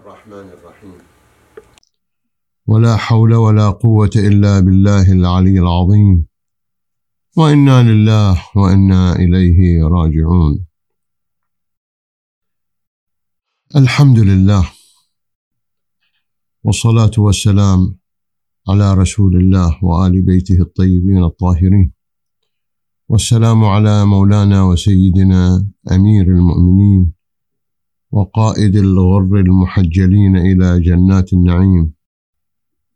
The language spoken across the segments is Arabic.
الرحمن الرحيم. ولا حول ولا قوة إلا بالله العلي العظيم. وإنا لله وإنا إليه راجعون. الحمد لله. والصلاة والسلام على رسول الله وآل بيته الطيبين الطاهرين. والسلام على مولانا وسيدنا أمير المؤمنين. وقائد الغر المحجلين إلى جنات النعيم.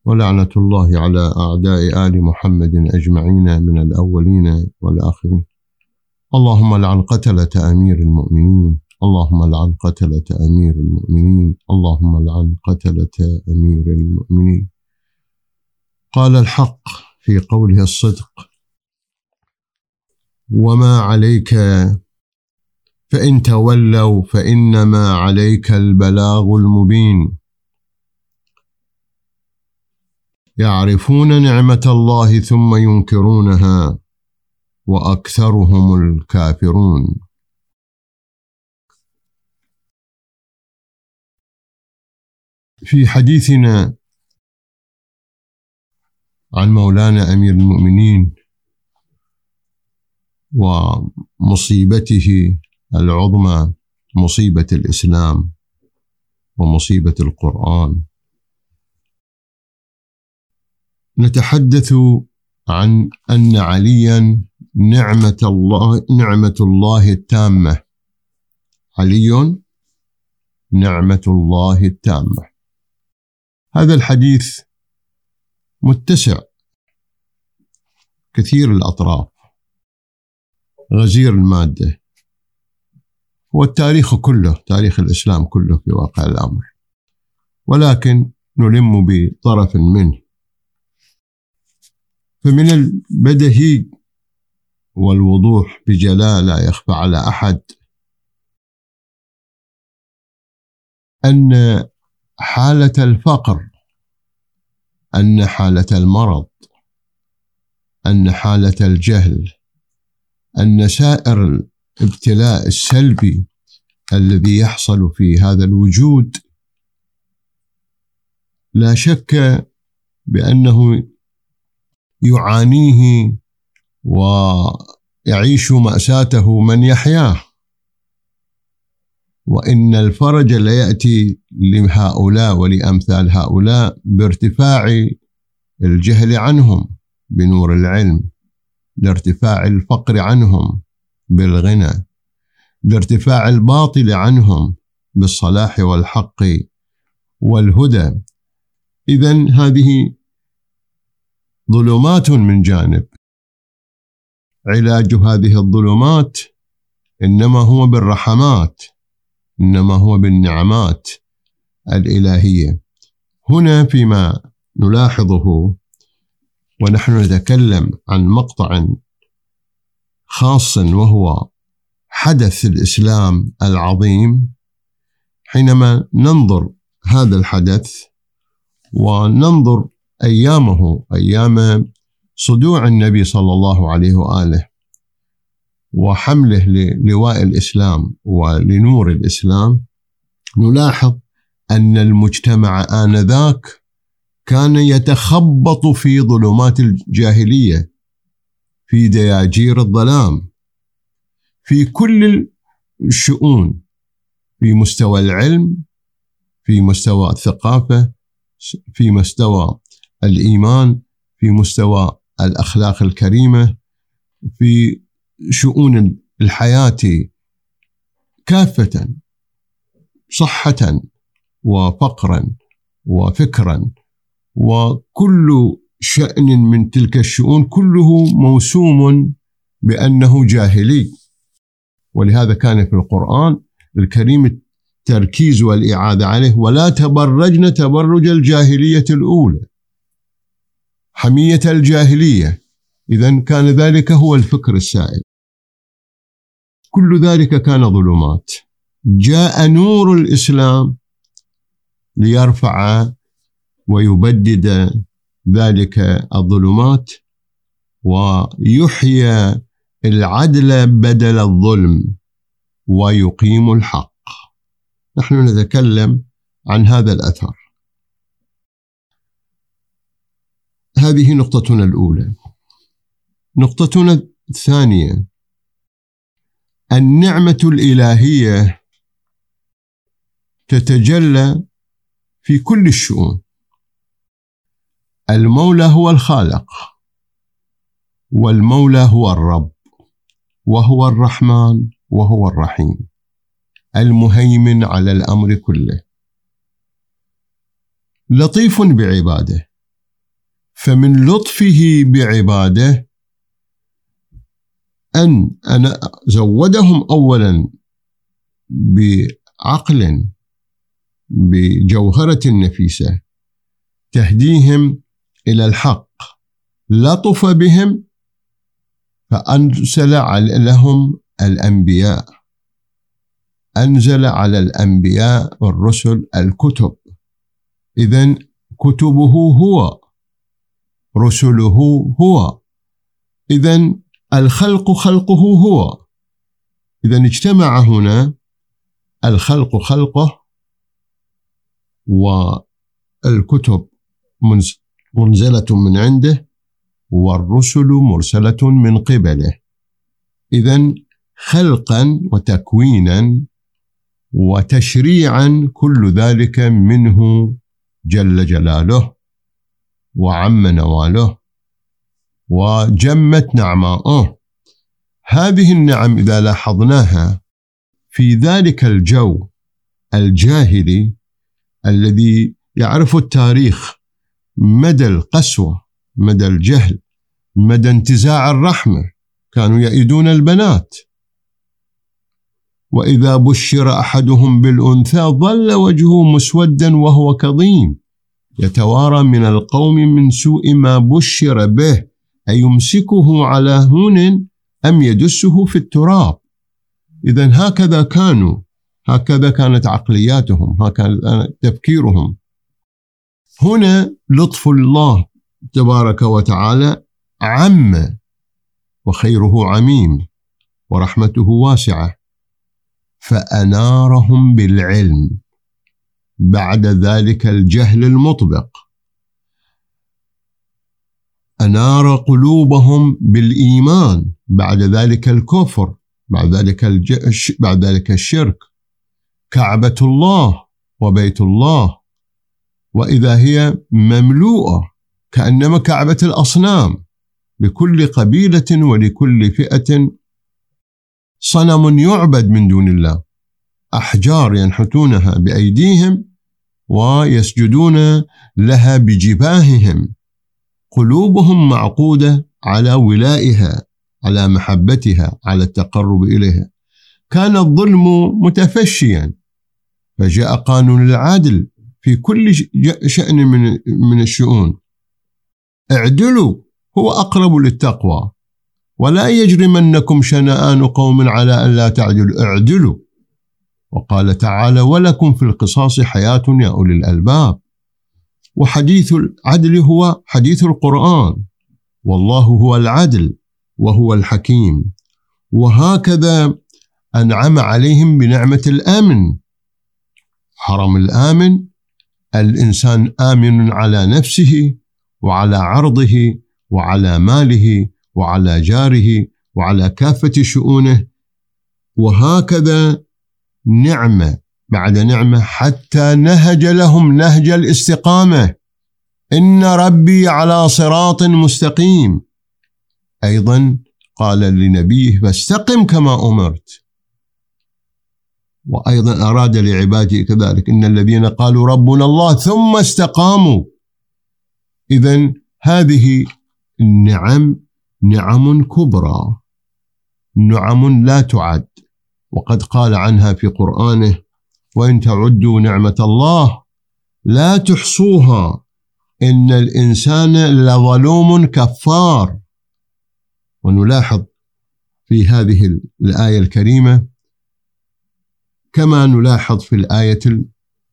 ولعنة الله على أعداء آل محمد أجمعين من الأولين والآخرين. اللهم لعن قتلة أمير المؤمنين. اللهم لعن قتلة أمير المؤمنين. اللهم لعن قتلة أمير المؤمنين. قال الحق في قوله الصدق وما عليك فإن تولوا فإنما عليك البلاغ المبين. يعرفون نعمة الله ثم ينكرونها وأكثرهم الكافرون. في حديثنا عن مولانا أمير المؤمنين ومصيبته العظمى مصيبة الإسلام ومصيبة القرآن. نتحدث عن أن عليا نعمة الله نعمة الله التامة. علي نعمة الله التامة. هذا الحديث متسع. كثير الأطراف. غزير المادة. والتاريخ كله تاريخ الإسلام كله في واقع الأمر. ولكن نلم بطرف منه. فمن البدهي والوضوح بجلاء لا يخفى على أحد أن حالة الفقر أن حالة المرض أن حالة الجهل أن سائر الابتلاء السلبي الذي يحصل في هذا الوجود. لا شك بأنه يعانيه ويعيش مأساته من يحياه. وإن الفرج لا يأتي لهؤلاء ولأمثال هؤلاء بارتفاع الجهل عنهم بنور العلم لارتفاع الفقر عنهم. بالغنى لارتفاع الباطل عنهم بالصلاح والحق والهدى. اذا هذه ظلمات من جانب. علاج هذه الظلمات إنما هو بالرحمات إنما هو بالنعمات الإلهية. هنا فيما نلاحظه ونحن نتكلم عن مقطع خاص وهو حدث الإسلام العظيم حينما ننظر هذا الحدث وننظر أيامه أيام صدوع النبي صلى الله عليه وآله وحمله للواء الإسلام ولنور الإسلام نلاحظ أن المجتمع آنذاك كان يتخبط في ظلمات الجاهلية. في دياجير الظلام في كل الشؤون في مستوى العلم في مستوى الثقافة في مستوى الإيمان في مستوى الأخلاق الكريمة في شؤون الحياة كافة صحة وفقرا وفكرا وكل شأن من تلك الشؤون كله موسوم بأنه جاهلي. ولهذا كان في القرآن الكريم التركيز والإعادة عليه ولا تبرجن تبرج الجاهلية الأولى. حمية الجاهلية. إذا كان ذلك هو الفكر السائد كل ذلك كان ظلمات. جاء نور الإسلام ليرفع ويبدد ذلك الظلمات ويحيي العدل بدل الظلم ويقيم الحق. نحن نتكلم عن هذا الأثر. هذه نقطتنا الأولى. نقطتنا الثانية. النعمة الإلهية تتجلى في كل الشؤون. المولى هو الخالق والمولى هو الرب وهو الرحمن وهو الرحيم. المهيمن على الأمر كله. لطيف بعباده. فمن لطفه بعباده أن أنا زودهم اولا بعقل بجوهرة نفيسة تهديهم إلى الحق لطف بهم فأنزل لهم الأنبياء. أنزل على الأنبياء والرسل الكتب. اذا كتبه هو رسله هو. اذا الخلق خلقه هو. اذا اجتمع هنا الخلق خلقه والكتب منزلة من عنده والرسل مرسلة من قبله. اذا خلقا وتكوينا وتشريعا كل ذلك منه جل جلاله وعم نواله وجمت نعماؤه. هذه النعم إذا لاحظناها في ذلك الجو الجاهلي الذي يعرف التاريخ مدى القسوة مدى الجهل مدى انتزاع الرحمة كانوا يئدون البنات. وإذا بشر أحدهم بالأنثى ظل وجهه مسودا وهو كظيم. يتوارى من القوم من سوء ما بشر به أيمسكه على هون أم يدسه في التراب؟ اذا هكذا كانوا هكذا كانت عقلياتهم هكذا تفكيرهم. هنا لطف الله تبارك وتعالى عم وخيره عميم ورحمته واسعة فأنارهم بالعلم بعد ذلك الجهل المطبق. أنار قلوبهم بالإيمان بعد ذلك الكفر بعد ذلك الج... بعد ذلك الشرك. كعبة الله وبيت الله وإذا هي مملوءة كأنما كعبة الأصنام لكل قبيلة ولكل فئة صنم يعبد من دون الله. أحجار ينحتونها بأيديهم ويسجدون لها بجباههم. قلوبهم معقودة على ولائها على محبتها على التقرب إليها. كان الظلم متفشيا فجاء قانون العدل. في كل شأن من من الشؤون. اعدلوا هو أقرب للتقوى. ولا يجرمنكم شنآن قوم على أن لا تعدلوا. اعدلوا. وقال تعالى ولكم في القصاص حياة يا أولي الألباب. وحديث العدل هو حديث القرآن. والله هو العدل وهو الحكيم. وهكذا أنعم عليهم بنعمة الأمن. حرم الآمن الإنسان آمن على نفسه وعلى عرضه وعلى ماله وعلى جاره وعلى كافة شؤونه وهكذا نعمة بعد نعمة حتى نهج لهم نهج الاستقامة. إن ربي على صراط مستقيم. أيضا قال لنبيه فاستقم كما أمرت. وأيضا أراد لعباده كذلك. إن الذين قالوا ربنا الله ثم استقاموا. اذا هذه النعم نعم كبرى. نعم لا تعد. وقد قال عنها في قرآنه وإن تعدوا نعمة الله لا تحصوها. إن الإنسان لظلوم كفار. ونلاحظ في هذه الآية الكريمة كما نلاحظ في الآية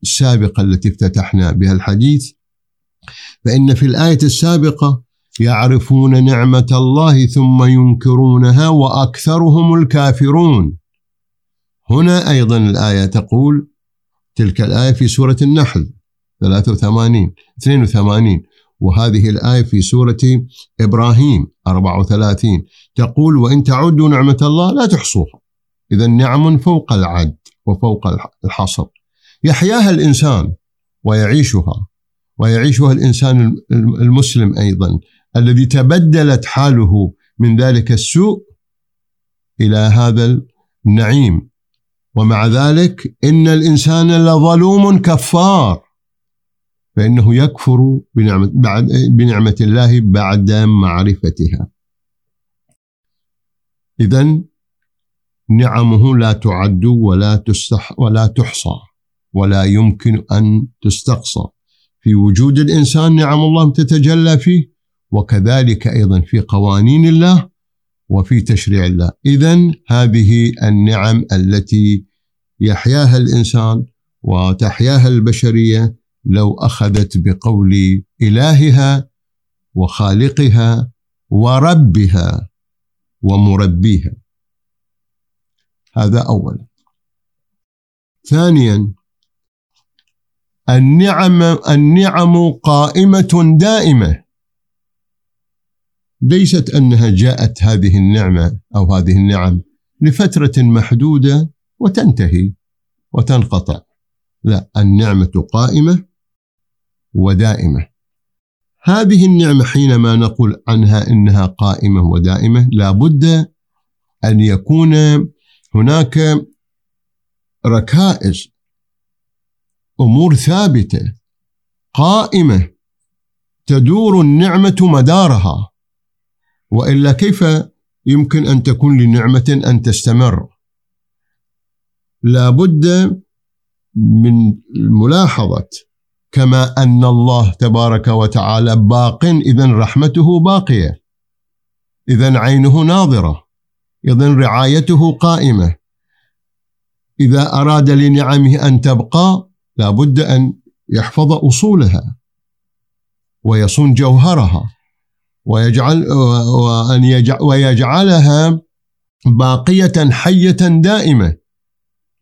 السابقة التي افتتحنا بها الحديث فإن في الآية السابقة يعرفون نعمة الله ثم ينكرونها وأكثرهم الكافرون. هنا أيضا الآية تقول تلك الآية في سورة النحل 83 82 وهذه الآية في سورة إبراهيم 34 تقول وإن تعدوا نعمة الله لا تحصوها. إذا نعم فوق العد. وفوق الحصر. يحياها الإنسان ويعيشها ويعيشها الإنسان المسلم أيضا الذي تبدلت حاله من ذلك السوء إلى هذا النعيم. ومع ذلك إن الإنسان لظلوم كفار فإنه يكفر بنعمة, بعد بنعمة الله بعد معرفتها. إذا نعمه لا تعد ولا تستح ولا تحصى ولا يمكن أن تستقصى. في وجود الإنسان نعم الله تتجلى فيه وكذلك أيضا في قوانين الله وفي تشريع الله. إذا هذه النعم التي يحياها الإنسان وتحياها البشرية لو أخذت بقول إلهها وخالقها وربها ومربيها. هذا أولا ثانيا النعم النعم قائمة دائمة. ليست أنها جاءت هذه النعمة أو هذه النعم لفترة محدودة وتنتهي وتنقطع. لا النعمة قائمة ودائمة. هذه النعمة حينما نقول عنها إنها قائمة ودائمة لابد أن يكون هناك ركائز أمور ثابتة قائمة تدور النعمة مدارها. وإلا كيف يمكن أن تكون لنعمة أن تستمر؟ لابد من ملاحظة كما أن الله تبارك وتعالى باق اذا رحمته باقية اذا عينه ناظرة. اذا رعايته قائمة. إذا أراد لنعمه أن تبقى لابد أن يحفظ أصولها ويصون جوهرها ويجعل وأن يجعل ويجعلها باقية حية دائمة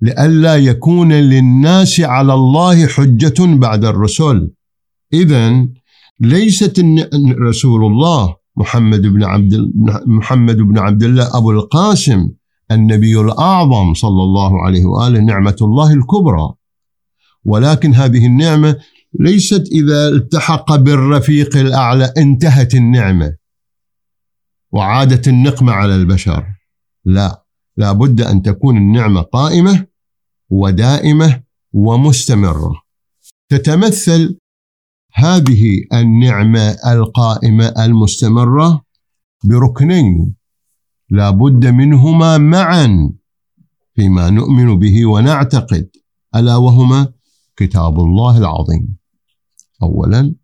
لئلا يكون للناس على الله حجة بعد الرسل. اذا ليست رسول الله محمد بن عبد محمد بن عبد الله أبو القاسم النبي الأعظم صلى الله عليه وآله نعمة الله الكبرى. ولكن هذه النعمة ليست إذا التحق بالرفيق الأعلى انتهت النعمة وعادت النقمه على البشر. لا لا بد أن تكون النعمة قائمة ودائمة ومستمرة. تتمثل هذه النعمة القائمة المستمرة بركنين لا بد منهما معا فيما نؤمن به ونعتقد ألا وهما كتاب الله العظيم. اولا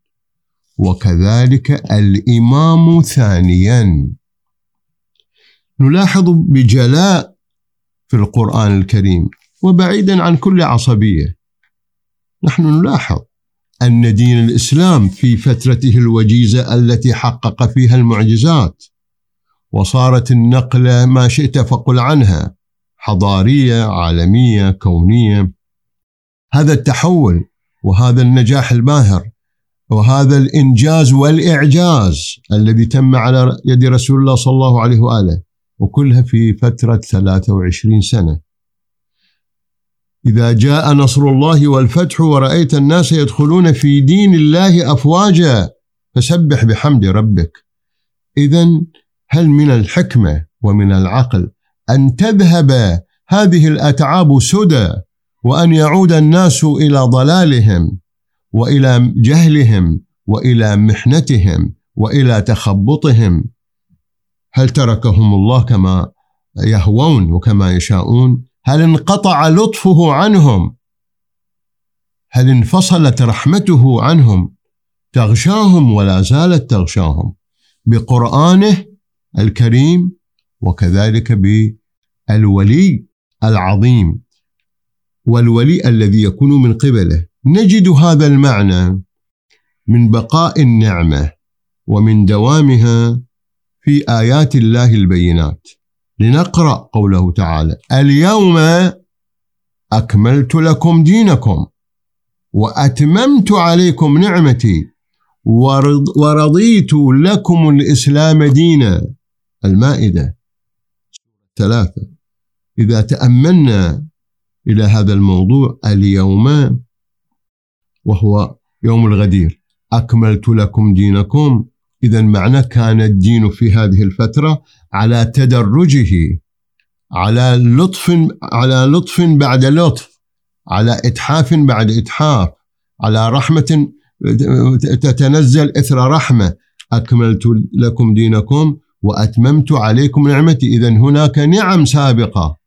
وكذلك الإمام ثانيا. نلاحظ بجلاء في القرآن الكريم وبعيدا عن كل عصبية. نحن نلاحظ أن دين الإسلام في فترته الوجيزة التي حقق فيها المعجزات وصارت النقله ما شئت فقل عنها حضارية عالمية كونية هذا التحول وهذا النجاح الباهر وهذا الإنجاز والإعجاز الذي تم على يد رسول الله صلى الله عليه وآله وكلها في فترة 23 سنة. إذا جاء نصر الله والفتح ورأيت الناس يدخلون في دين الله أفواجا فسبح بحمد ربك. اذا هل من الحكمة ومن العقل أن تذهب هذه الأتعاب سدى وأن يعود الناس إلى ضلالهم وإلى جهلهم وإلى محنتهم وإلى تخبطهم هل تركهم الله كما يهوون وكما يشاءون هل انقطع لطفه عنهم؟ هل انفصلت رحمته عنهم؟ تغشاهم ولا زالت تغشاهم. بقرآنه الكريم وكذلك بالولي العظيم. والولي الذي يكون من قبله. نجد هذا المعنى من بقاء النعمة ومن دوامها في آيات الله البينات. لنقرأ قوله تعالى اليوم أكملت لكم دينكم وأتممت عليكم نعمتي ورضيت لكم الإسلام دينا. المائدة ثلاثة. إذا تأملنا إلى هذا الموضوع اليوم وهو يوم الغدير أكملت لكم دينكم إذا معنى كان الدين في هذه الفترة على تدرجه على لطف على لطف بعد لطف على إتحاف بعد إتحاف على رحمة تتنزل إثر رحمة. أكملت لكم دينكم وأتممت عليكم نعمتي. إذا هناك نعم سابقة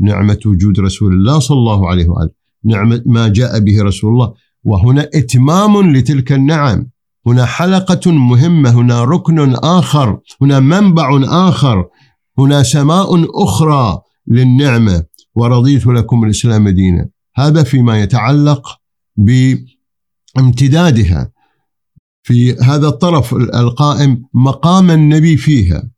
نعمة وجود رسول الله صلى الله عليه وآله نعمة ما جاء به رسول الله وهنا إتمام لتلك النعم. هنا حلقة مهمة هنا ركن آخر هنا منبع آخر هنا سماء أخرى للنعمة. ورضيت لكم الإسلام دينا. هذا فيما يتعلق بامتدادها. في هذا الطرف القائم مقام النبي فيها.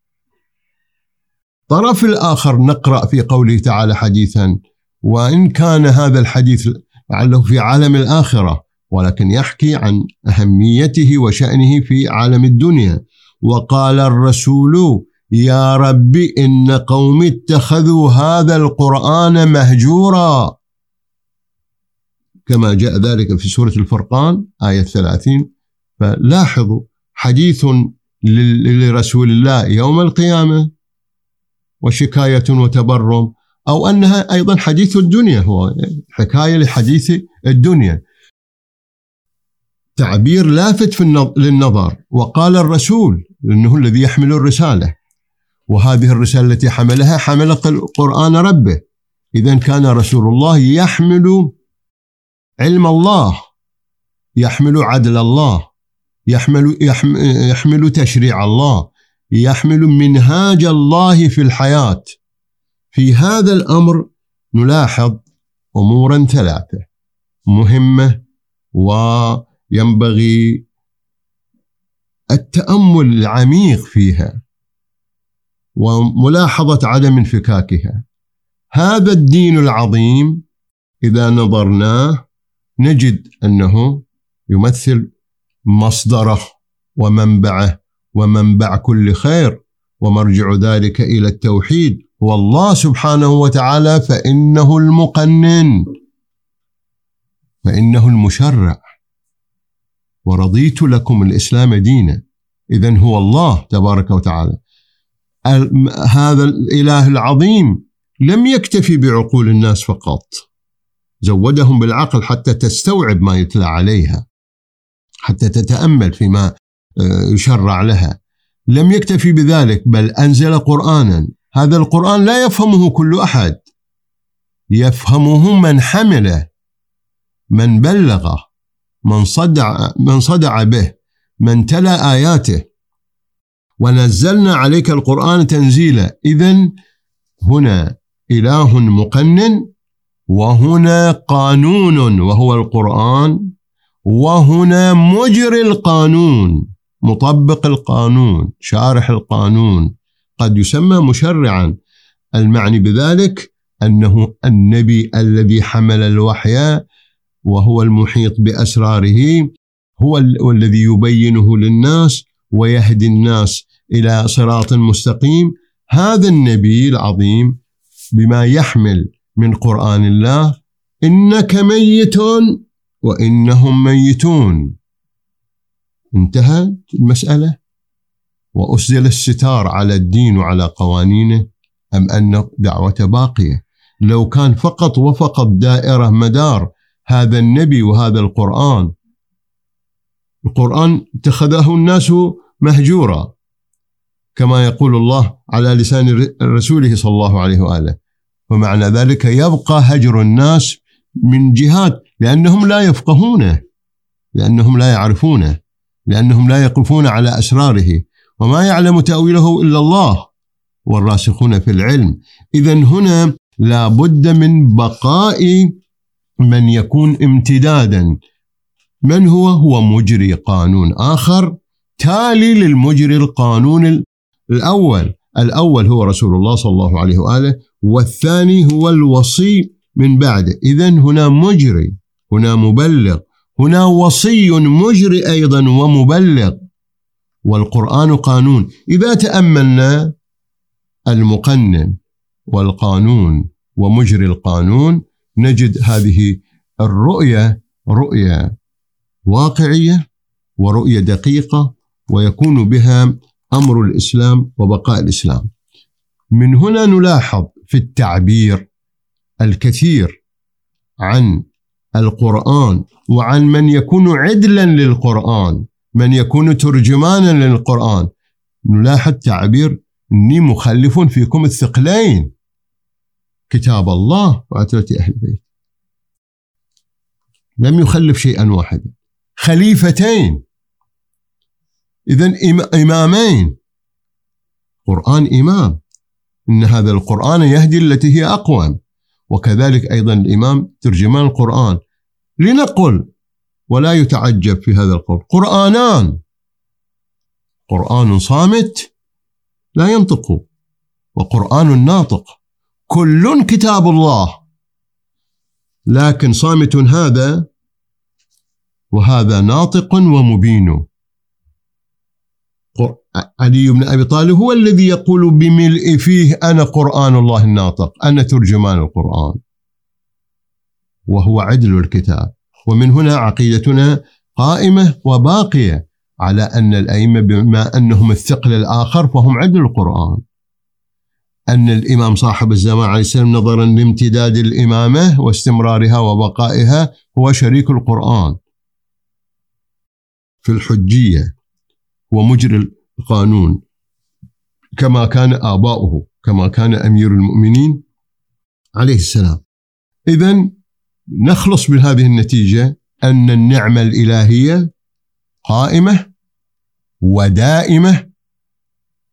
الطرف الآخر نقرأ في قوله تعالى حديثا وإن كان هذا الحديث لعله في عالم الآخرة ولكن يحكي عن أهميته وشأنه في عالم الدنيا. وقال الرسول يا رب إن قومي اتخذوا هذا القرآن مهجورا. كما جاء ذلك في سورة الفرقان آية 30 فلاحظوا حديث لرسول الله يوم القيامة وشكاية وتبرم أو أنها أيضا حديث الدنيا هو حكاية لحديث الدنيا. تعبير لافت في للنظر. وقال الرسول إنه الذي يحمل الرسالة. وهذه الرسالة التي حملها حمل قران ربه. اذا كان رسول الله يحمل علم الله يحمل عدل الله يحمل يحمل تشريع الله يحمل منهاج الله في الحياة. في هذا الأمر نلاحظ امورا ثلاثة مهمة وينبغي التأمل العميق فيها وملاحظة عدم انفكاكها. هذا الدين العظيم إذا نظرناه نجد أنه يمثل مصدره ومنبعه ومنبع كل خير ومرجع ذلك إلى التوحيد. هو الله سبحانه وتعالى فإنه المقنن فإنه المشرع. ورضيت لكم الإسلام دينا. اذا هو الله تبارك وتعالى. هذا الإله العظيم لم يكتفي بعقول الناس فقط. زودهم بالعقل حتى تستوعب ما يتلى عليها. حتى تتأمل فيما آه، يشرع لها. لم يكتفي بذلك بل أنزل قرانا. هذا القرآن لا يفهمه كل أحد. يفهمه من حمله من بلغه. من صدع من صدع به من تلا آياته. ونزلنا عليك القرآن تنزيلا. اذا هنا إله مقنن وهنا قانون وهو القرآن وهنا مجري القانون مطبق القانون شارح القانون. قد يسمى مشرعا. المعني بذلك أنه النبي الذي حمل الوحي وهو المحيط بأسراره هو الذي يبينه للناس ويهدي الناس إلى صراط مستقيم. هذا النبي العظيم بما يحمل من قرآن الله إنك ميت وإنهم ميتون. انتهت المسألة؟ واسدل الستار على الدين وعلى قوانينه أم أن دعوة باقية؟ لو كان فقط وفقط دائرة مدار هذا النبي وهذا القرآن. القرآن اتخذه الناس مهجورا كما يقول الله على لسان رسوله صلى الله عليه وآله. ومعنى ذلك يبقى هجر الناس من جهات لأنهم لا يفقهونه لأنهم لا يعرفونه لأنهم لا يقفون على أسراره. وما يعلم تأويله إلا الله والراسخون في العلم. اذا هنا لا بد من بقاء من يكون امتدادا. من هو؟ هو مجري قانون آخر تالي للمجري القانون الأول. الأول هو رسول الله صلى الله عليه وآله والثاني هو الوصي من بعده. إذا هنا مجري هنا مبلغ. هنا وصي مجري أيضا ومبلغ. والقرآن قانون. إذا تأملنا المقنن والقانون ومجري القانون نجد هذه الرؤية رؤية واقعية ورؤية دقيقة ويكون بها أمر الإسلام وبقاء الإسلام. من هنا نلاحظ في التعبير الكثير عن القرآن وعن من يكون عدلا للقرآن من يكون ترجمانا للقرآن. نلاحظ تعبير إني مخلف فيكم الثقلين. كتاب الله وعترة أهل البيت لم يخلف شيئا واحدا. خليفتين. إذا إمامين. قرآن إمام. إن هذا القرآن يهدي التي هي أقوم. وكذلك أيضا الإمام ترجمان القرآن. لنقل ولا يتعجب في هذا القول. قرآنان. قرآن صامت لا ينطق. وقرآن ناطق. كل كتاب الله. لكن صامت هذا وهذا ناطق ومبين. علي بن أبي طالب هو الذي يقول بملء فيه أنا قرآن الله الناطق أنا ترجمان القرآن. وهو عدل الكتاب. ومن هنا عقيدتنا قائمة وباقية على أن الأئمة بما أنهم الثقل الآخر فهم عدل القرآن. أن الإمام صاحب الزمان عليه السلام نظرا لامتداد الإمامة واستمرارها وبقائها هو شريك القرآن في الحجية ومجري القانون. كما كان آباؤه كما كان أمير المؤمنين عليه السلام. إذا نخلص بهذه النتيجة أن النعمة الإلهية قائمة ودائمة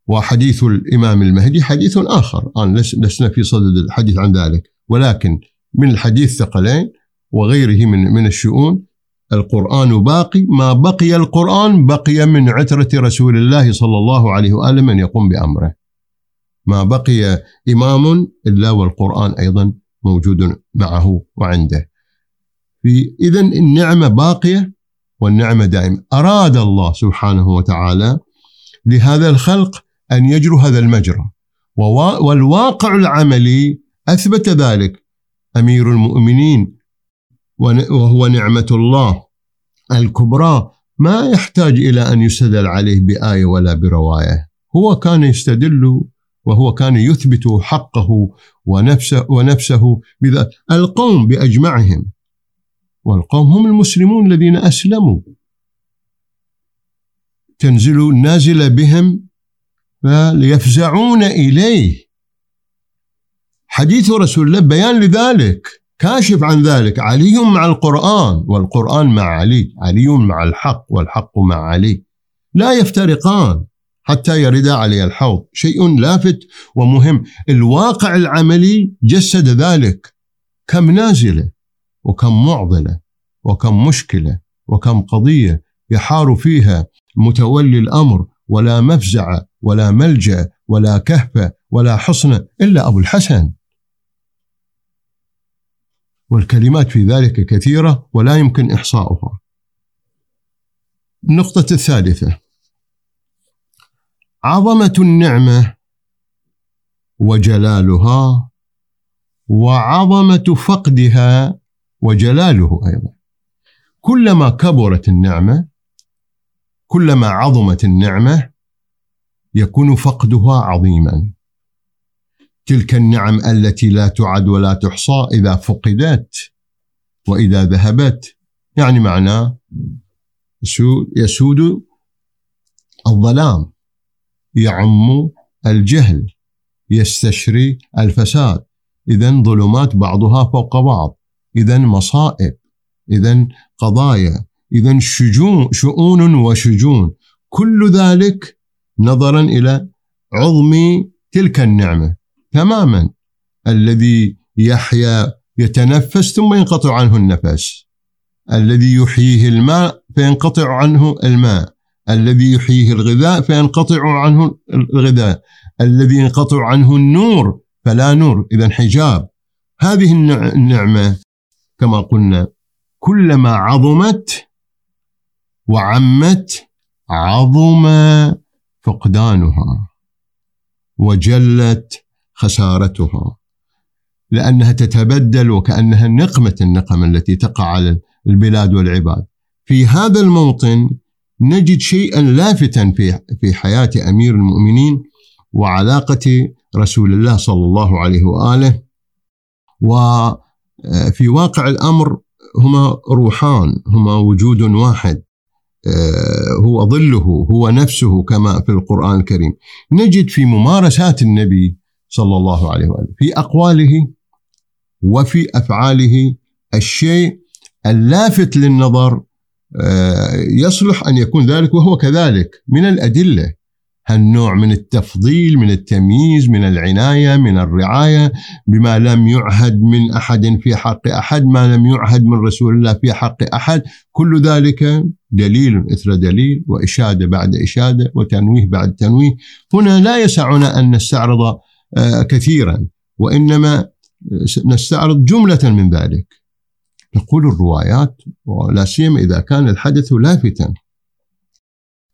وحديث الإمام المهدي حديث آخر. الآن لسنا في صدد الحديث عن ذلك. ولكن من الحديث ثقلين وغيره من من الشؤون القرآن باقي. ما بقي القرآن بقي من عترة رسول الله صلى الله عليه وآله من يقوم بأمره. ما بقي إمام إلا والقرآن أيضا موجود معه وعنده. في إذا النعمة باقية والنعمة دائمة أراد الله سبحانه وتعالى لهذا الخلق أن يجروا هذا المجرى. والواقع العملي أثبت ذلك. أمير المؤمنين وهو نعمة الله الكبرى ما يحتاج إلى أن يستدل عليه بآية ولا برواية. هو كان يستدل وهو كان يثبت حقه ونفسه ونفسه بذات القوم بأجمعهم. والقوم هم المسلمون الذين أسلموا. تنزل نازل بهم فليفزعون إليه. حديث رسول الله بيان لذلك كاشف عن ذلك. علي مع القرآن والقرآن مع علي علي مع الحق والحق مع علي. لا يفترقان حتى يرد علي الحوض. شيء لافت ومهم. الواقع العملي جسد ذلك. كم نازلة وكم معضلة وكم مشكلة وكم قضية يحار فيها متولي الأمر ولا مفزع ولا ملجأ ولا كهف ولا حصن إلا أبو الحسن. والكلمات في ذلك كثيرة ولا يمكن إحصاؤها. النقطة الثالثة. عظمة النعمة وجلالها وعظمة فقدها وجلاله أيضا. كلما كبرت النعمة كلما عظمت النعمة يكون فقدها عظيما. تلك النعم التي لا تعد ولا تحصى إذا فقدت وإذا ذهبت. يعني معناه يسود الظلام يعم الجهل يستشري الفساد. اذا ظلمات بعضها فوق بعض. اذا مصائب اذا قضايا إذا شجون شؤون وشجون. كل ذلك نظرا إلى عظم تلك النعمة. تماما. الذي يحيا يتنفس ثم ينقطع عنه النفس. الذي يحييه الماء فينقطع عنه الماء. الذي يحييه الغذاء فينقطع عنه الغذاء. الذي ينقطع عنه النور فلا نور. إذا حجاب. هذه النعمة كما قلنا كلما عظمت وعمت عظم فقدانها وجلت خسارتها لأنها تتبدل وكأنها نقمة النقم التي تقع على البلاد والعباد. في هذا الموطن نجد شيئا لافتا في في حياة أمير المؤمنين وعلاقة رسول الله صلى الله عليه وآله وفي واقع الأمر هما روحان هما وجود واحد آه، هو ظله هو نفسه كما في القرآن الكريم. نجد في ممارسات النبي صلى الله عليه وآله في أقواله وفي أفعاله الشيء اللافت للنظر آه، يصلح أن يكون ذلك وهو كذلك من الأدلة. هالنوع من التفضيل من التمييز من العناية من الرعاية بما لم يعهد من أحد في حق أحد ما لم يعهد من رسول الله في حق أحد. كل ذلك دليل إثر دليل وإشادة بعد إشادة وتنويه بعد تنويه. هنا لا يسعنا أن نستعرض آه، كثيرا وإنما نستعرض جملة من ذلك. تقول الروايات ولا سيما إذا كان الحدث لافتا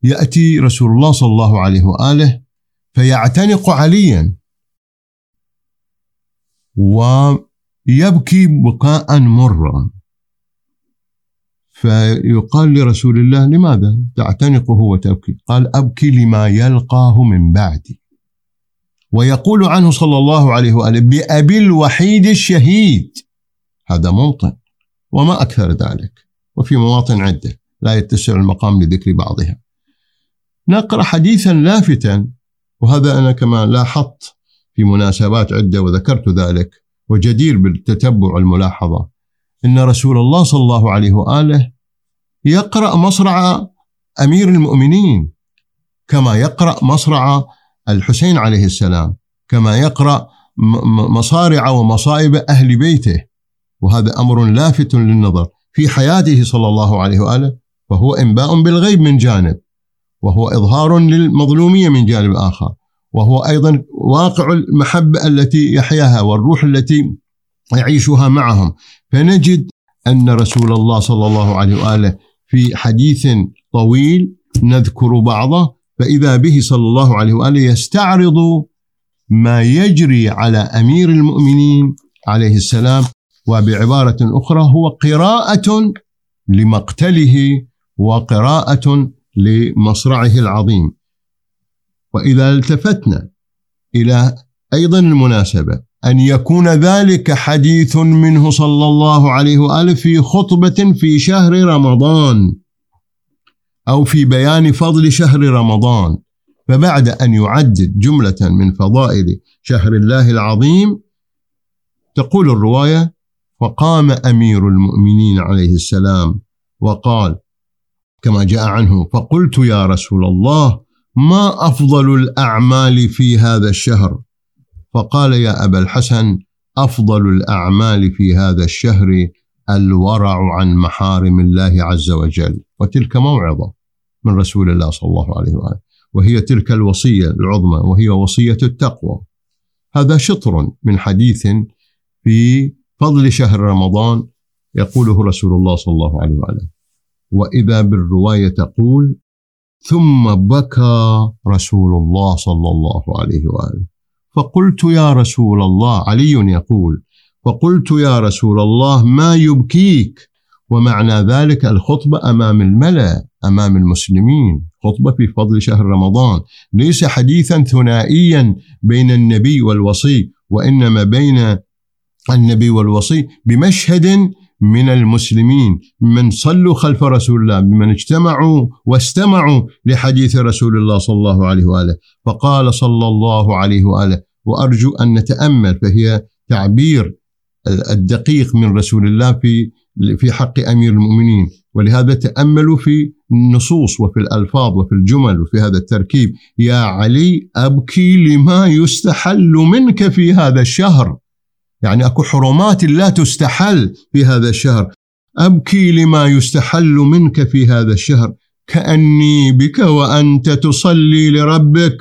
يأتي رسول الله صلى الله عليه وآله فيعتنق عليا. ويبكي بكاء مرا فيقال لرسول الله لماذا تعتنقه وتبكي؟ قال أبكي لما يلقاه من بعدي. ويقول عنه صلى الله عليه وآله بأبي الوحيد الشهيد. هذا موطن وما أكثر ذلك. وفي مواطن عدة لا يتسع المقام لذكر بعضها. نقرأ حديثا لافتا وهذا أنا كما لاحظت في مناسبات عدة وذكرت ذلك وجدير بالتتبع والملاحظة إن رسول الله صلى الله عليه وآله يقرأ مصرع أمير المؤمنين كما يقرأ مصرع الحسين عليه السلام كما يقرأ مصارع ومصائب أهل بيته. وهذا أمر لافت للنظر في حياته صلى الله عليه وآله وهو إنباء بالغيب من جانب. وهو إظهار للمظلومية من جانب آخر. وهو أيضا واقع المحبة التي يحياها والروح التي يعيشها معهم. فنجد أن رسول الله صلى الله عليه وآله في حديث طويل نذكر بعضه. فإذا به صلى الله عليه وآله يستعرض ما يجري على أمير المؤمنين عليه السلام. وبعبارة أخرى هو قراءة لمقتله وقراءة لمصرعه العظيم. وإذا التفتنا إلى أيضا المناسبة أن يكون ذلك حديث منه صلى الله عليه وآله في خطبة في شهر رمضان أو في بيان فضل شهر رمضان. فبعد أن يعدد جملة من فضائل شهر الله العظيم تقول الرواية فقام أمير المؤمنين عليه السلام وقال كما جاء عنه. فقلت يا رسول الله ما أفضل الأعمال في هذا الشهر؟ فقال يا أبا الحسن أفضل الأعمال في هذا الشهر الورع عن محارم الله عز وجل. وتلك موعظة من رسول الله صلى الله عليه وآله. وهي تلك الوصية العظمى وهي وصية التقوى. هذا شطر من حديث في فضل شهر رمضان يقوله رسول الله صلى الله عليه وآله. وإذا بالرواية تقول ثم بكى رسول الله صلى الله عليه وآله. فقلت يا رسول الله علي يقول فقلت يا رسول الله ما يبكيك؟ ومعنى ذلك الخطبة أمام الملأ أمام المسلمين. خطبة في فضل شهر رمضان. ليس حديثا ثنائيا بين النبي والوصي وإنما بين النبي والوصي بمشهد من المسلمين من صلوا خلف رسول الله بمن اجتمعوا واستمعوا لحديث رسول الله صلى الله عليه وآله. فقال صلى الله عليه وآله وأرجو أن نتأمل فهي تعبير الدقيق من رسول الله في في حق أمير المؤمنين. ولهذا تأملوا في النصوص وفي الألفاظ وفي الجمل وفي هذا التركيب. يا علي أبكي لما يستحل منك في هذا الشهر. يعني أكو حرمات لا تستحل في هذا الشهر. أبكي لما يستحل منك في هذا الشهر. كأني بك وأنت تصلي لربك.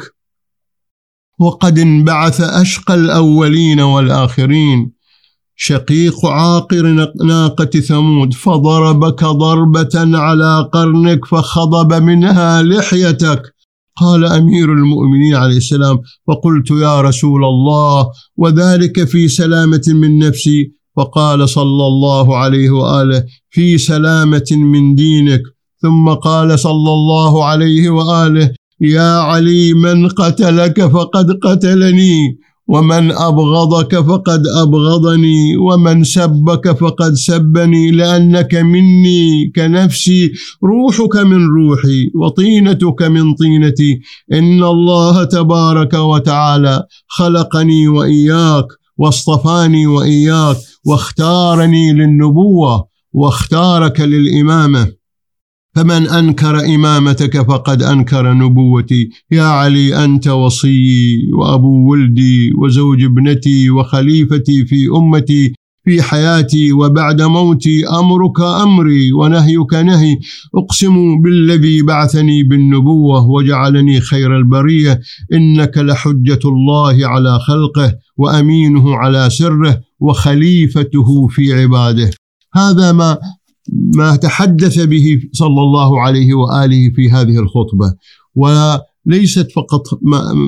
وقد انبعث أشقى الأولين والآخرين. شقيق عاقر ناقة ثمود. فضربك ضربة على قرنك فخضب منها لحيتك. قال أمير المؤمنين عليه السلام فقلت يا رسول الله وذلك في سلامة من نفسي؟ فقال صلى الله عليه وآله في سلامة من دينك. ثم قال صلى الله عليه وآله يا علي من قتلك فقد قتلني. ومن أبغضك فقد أبغضني ومن سبك فقد سبني لأنك مني كنفسي روحك من روحي وطينتك من طينتي. إن الله تبارك وتعالى خلقني وإياك واصطفاني وإياك واختارني للنبوة واختارك للإمامة. فمن أنكر إمامتك فقد أنكر نبوتي. يا علي أنت وصيي وأبو ولدي وزوج ابنتي وخليفتي في أمتي. في حياتي وبعد موتي أمرك أمري ونهيك نهي. أقسم بالذي بعثني بالنبوة وجعلني خير البرية. إنك لحجة الله على خلقه وأمينه على سره وخليفته في عباده. هذا ما ما تحدث به صلى الله عليه وآله في هذه الخطبة وليست فقط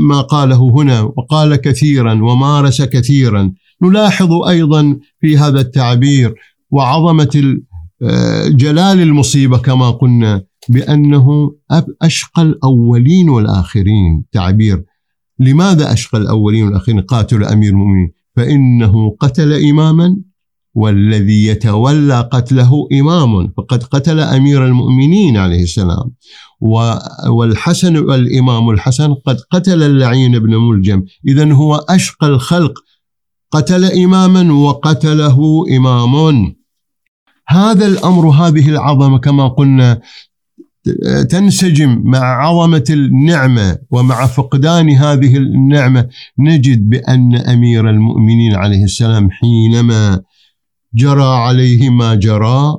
ما قاله هنا وقال كثيرا ومارس كثيرا. نلاحظ أيضا في هذا التعبير وعظمة آه، جلال المصيبة كما قلنا بأنه أشقى الأولين والآخرين. تعبير لماذا أشقى الأولين والآخرين؟ قاتل أمير المؤمنين. فإنه قتل اماما والذي يتولى قتله إمام فقد قتل أمير المؤمنين عليه السلام. والحسن والإمام الحسن قد قتل اللعين بن ملجم. إذا هو أشقى الخلق. قتل إماما وقتله إمام. هذا الأمر هذه العظمة كما قلنا تنسجم مع عظمة النعمة ومع فقدان هذه النعمة. نجد بأن أمير المؤمنين عليه السلام حينما جرى عليه ما جرى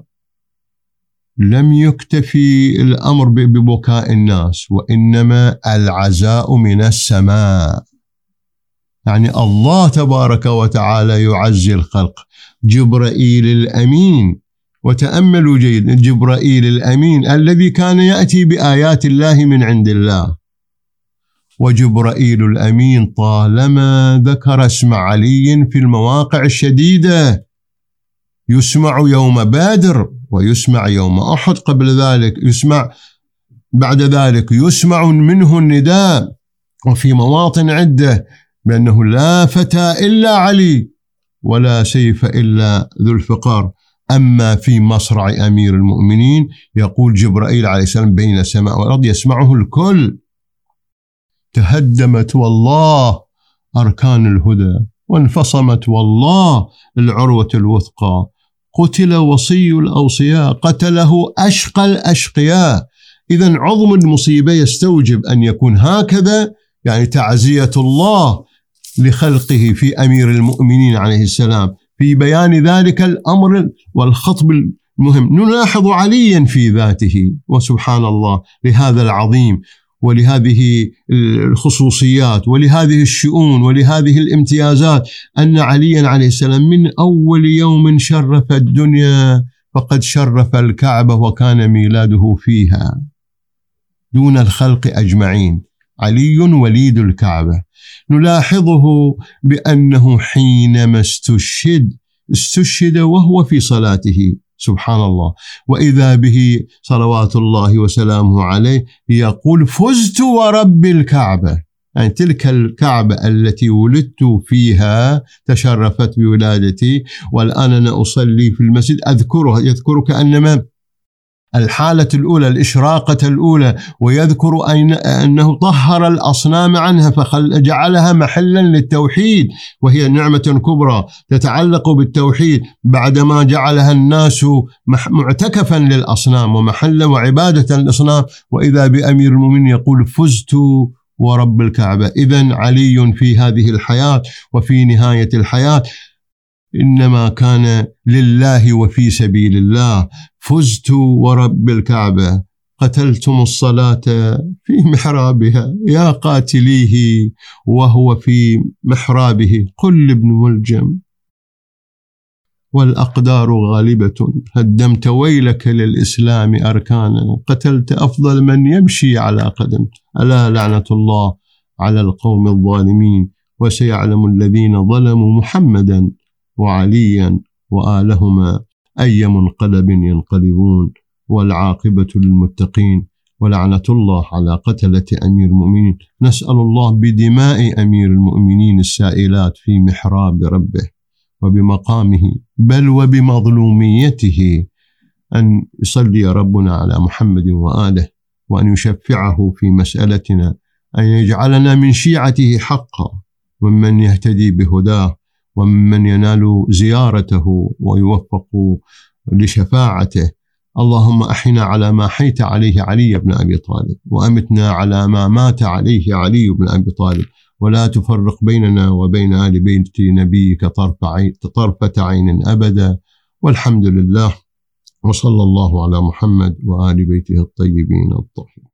لم يكتفي الأمر ببكاء الناس وإنما العزاء من السماء. يعني الله تبارك وتعالى يعزي الخلق. جبرائيل الأمين وتأملوا جيدا جبرائيل الأمين الذي كان يأتي بآيات الله من عند الله. وجبرائيل الأمين طالما ذكر اسم علي في المواقع الشديدة. يسمع يوم بادر ويسمع يوم أحد. قبل ذلك يسمع بعد ذلك يسمع منه النداء. وفي مواطن عدة بأنه لا فتى إلا علي ولا سيف إلا ذو الفقار. أما في مصرع أمير المؤمنين يقول جبرائيل عليه السلام بين السماء والأرض يسمعه الكل. تهدمت والله أركان الهدى وانفصمت والله العروة الوثقى. قتل وصي الأوصياء قتله أشقى الأشقياء. اذا عظم المصيبة يستوجب أن يكون هكذا يعني تعزية الله لخلقه في أمير المؤمنين عليه السلام. في بيان ذلك الأمر والخطب المهم نلاحظ عليا في ذاته وسبحان الله لهذا العظيم. ولهذه الخصوصيات ولهذه الشؤون ولهذه الامتيازات أن عليا عليه السلام من أول يوم شرف الدنيا فقد شرف الكعبة وكان ميلاده فيها. دون الخلق أجمعين. علي وليد الكعبة. نلاحظه بأنه حينما استشهد استشهد وهو في صلاته. سبحان الله. وإذا به صلوات الله وسلامه عليه يقول فزت ورب الكعبة. يعني تلك الكعبة التي ولدت فيها تشرفت بولادتي والآن أنا أصلي في المسجد. أذكرها يذكر كانما الحالة الأولى الإشراقة الأولى ويذكر أين أنه طهر الأصنام عنها فجعلها محلا للتوحيد وهي نعمة كبرى تتعلق بالتوحيد بعدما جعلها الناس معتكفا للأصنام ومحلا وعبادة للأصنام. وإذا بأمير المؤمنين يقول فزت ورب الكعبة. إذا علي في هذه الحياة وفي نهاية الحياة. إنما كان لله وفي سبيل الله. فزت ورب الكعبة. قتلتم الصلاة في محرابها. يا قاتليه وهو في محرابه. قل ابن ملجم. والأقدار غالبة. هدمت ويلك للإسلام أركانا. قتلت أفضل من يمشي على قدم. ألا لعنة الله على القوم الظالمين. وسيعلم الذين ظلموا محمدا. وعليا وآلهما أي منقلب ينقلبون والعاقبة للمتقين ولعنة الله على قتلة أمير المؤمنين. نسأل الله بدماء أمير المؤمنين السائلات في محراب ربه وبمقامه بل وبمظلوميته أن يصلي ربنا على محمد وآله وأن يشفعه في مسألتنا أن يجعلنا من شيعته حقا ومن يهتدي بهداه ومن ينال زيارته ويوفق لشفاعته. اللهم إحنا على ما حيت عليه علي بن أبي طالب وأمتنا على ما مات عليه علي بن أبي طالب. ولا تفرق بيننا وبين آل بيت نبيك طرفة عين أبدا. والحمد لله وصلى الله على محمد وآل بيته الطيبين الطاهرين.